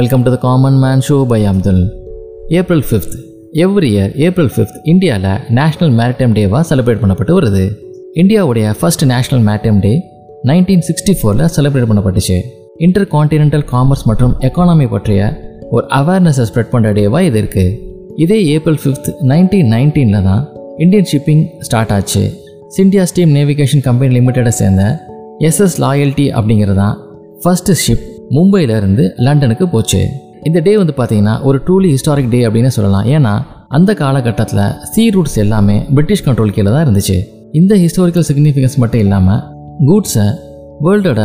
Welcome to the common man show by Abdul April fifth every year April fifth இந்தியாவில் national maritime டேவாக celebrate பண்ணப்பட்டு வருது. இந்தியாவுடைய first national maritime day nineteen sixty ஃபோரில் celebrate பண்ணப்பட்டுச்சு. Intercontinental commerce மற்றும் economy பற்றிய ஒரு அவேர்னஸை ஸ்ப்ரெட் பண்ணுற டேவாக இது இருக்குது இதே ஏப்ரல் ஃபிஃப்த் நைன்டீன் நைன்டீனில் தான் இந்தியன் ஷிப்பிங் ஸ்டார்ட் ஆச்சு. சிண்டியா ஸ்டீம் நேவிகேஷன் கம்பெனி லிமிட்டடை சேர்ந்த எஸ்எஸ் லாயல்ட்டி அப்படிங்கிறது தான் ஃபர்ஸ்ட் ஷிப் மும்பையில இருந்து லண்டனுக்கு போச்சு. இந்த டே வந்து பார்த்தீங்கன்னா ஒரு ட்ரூலி ஹிஸ்டாரிக் டே அப்படின்னு சொல்லலாம். ஏன்னா அந்த காலகட்டத்தில் சீ ரூட்ஸ் எல்லாமே பிரிட்டிஷ் கண்ட்ரோல் கீழே தான் இருந்துச்சு. இந்த ஹிஸ்டாரிக்கல் சிக்னிஃபிகன்ஸ் மட்டும் இல்லாமல் கூட்ஸை வேர்ல்டோட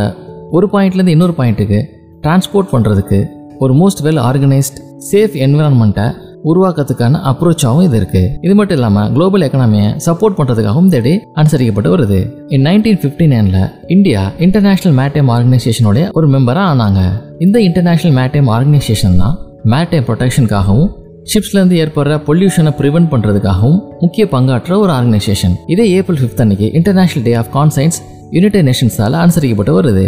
ஒரு பாயிண்ட்லேருந்து இன்னொரு பாயிண்ட்டுக்கு டிரான்ஸ்போர்ட் பண்ணுறதுக்கு ஒரு மோஸ்ட் வெல் ஆர்கனைஸ்ட் சேஃப் என்விரான்மெண்ட்டை உருவாக்கத்துக்கான அப்ரோச்சாகவும் இது இருக்கு. இது மட்டும் இல்லாமல் குளோபல் எக்கனாமியை சப்போர்ட் பண்ணுறதுக்காகவும் தேடி அனுசரிக்கப்பட்டு வருது. இன் நைன்டீன் ஃபிஃப்டி நைனில் இந்தியா இன்டர்நேஷனல் மேட்டைம் ஆர்கனைசேஷனுடைய ஒரு மெம்பராக ஆனாங்க. இந்த இன்டர்நேஷனல் மேட்டைம் ஆர்கனைசேஷன் தான் மேட்டைம் ப்ரொடெக்ஷனுக்காகவும் ஷிப்ஸ்லேருந்து ஏற்படுற பொல்யூஷனை ப்ரிவென்ட் பண்ணுறதுக்காகவும் முக்கிய பங்காற்ற ஒரு ஆர்கனைசேஷன் இதே ஏப்ரல் ஃபிஃப்த் அன்னைக்கு international day of conscience United நேஷன்ஸால் அனுசரிக்கப்பட்டு வருது.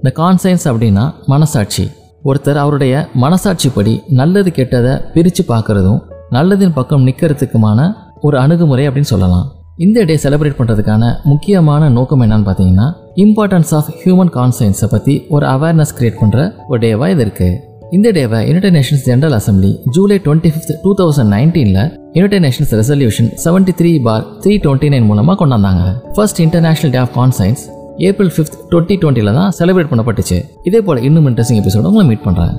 இந்த கான்சைன்ஸ் அப்படின்னா மனசாட்சி. ஒருத்தர் அவருடைய மனசாட்சிப்படி நல்லது கெட்டதை பிரித்து பார்க்குறதும் நல்லதின் பக்கம் நிற்கிறதுக்குமான ஒரு அணுகுமுறை அப்படின்னு சொல்லலாம். இந்த டே செலிப்ரேட் பண்ணுறதுக்கான முக்கியமான நோக்கம் என்னன்னு பார்த்தீங்கன்னா இம்பார்ட்டன்ஸ் ஆஃப் ஹியூமன் கான்சியன்ஸை பற்றி ஒரு அவேர்னஸ் கிரியேட் பண்ணுற ஒரு டேவாக இது இருக்குது இந்த டேவை United Nations General Assembly July twenty fifth two thousand நைன்டீனில் United Nations resolution seventy three bar three twenty nine மூலமாக கொண்டாந்தாங்க first international day of conscience April fifth twenty டுவெண்ட்டியில் தான் செலிப்ரேட் பண்ணப்பட்டுச்சு. இதே போல் இன்னும் இன்ட்ரெஸ்டிங் எபிசோட உங்களை மீட் பண்ணுறேன்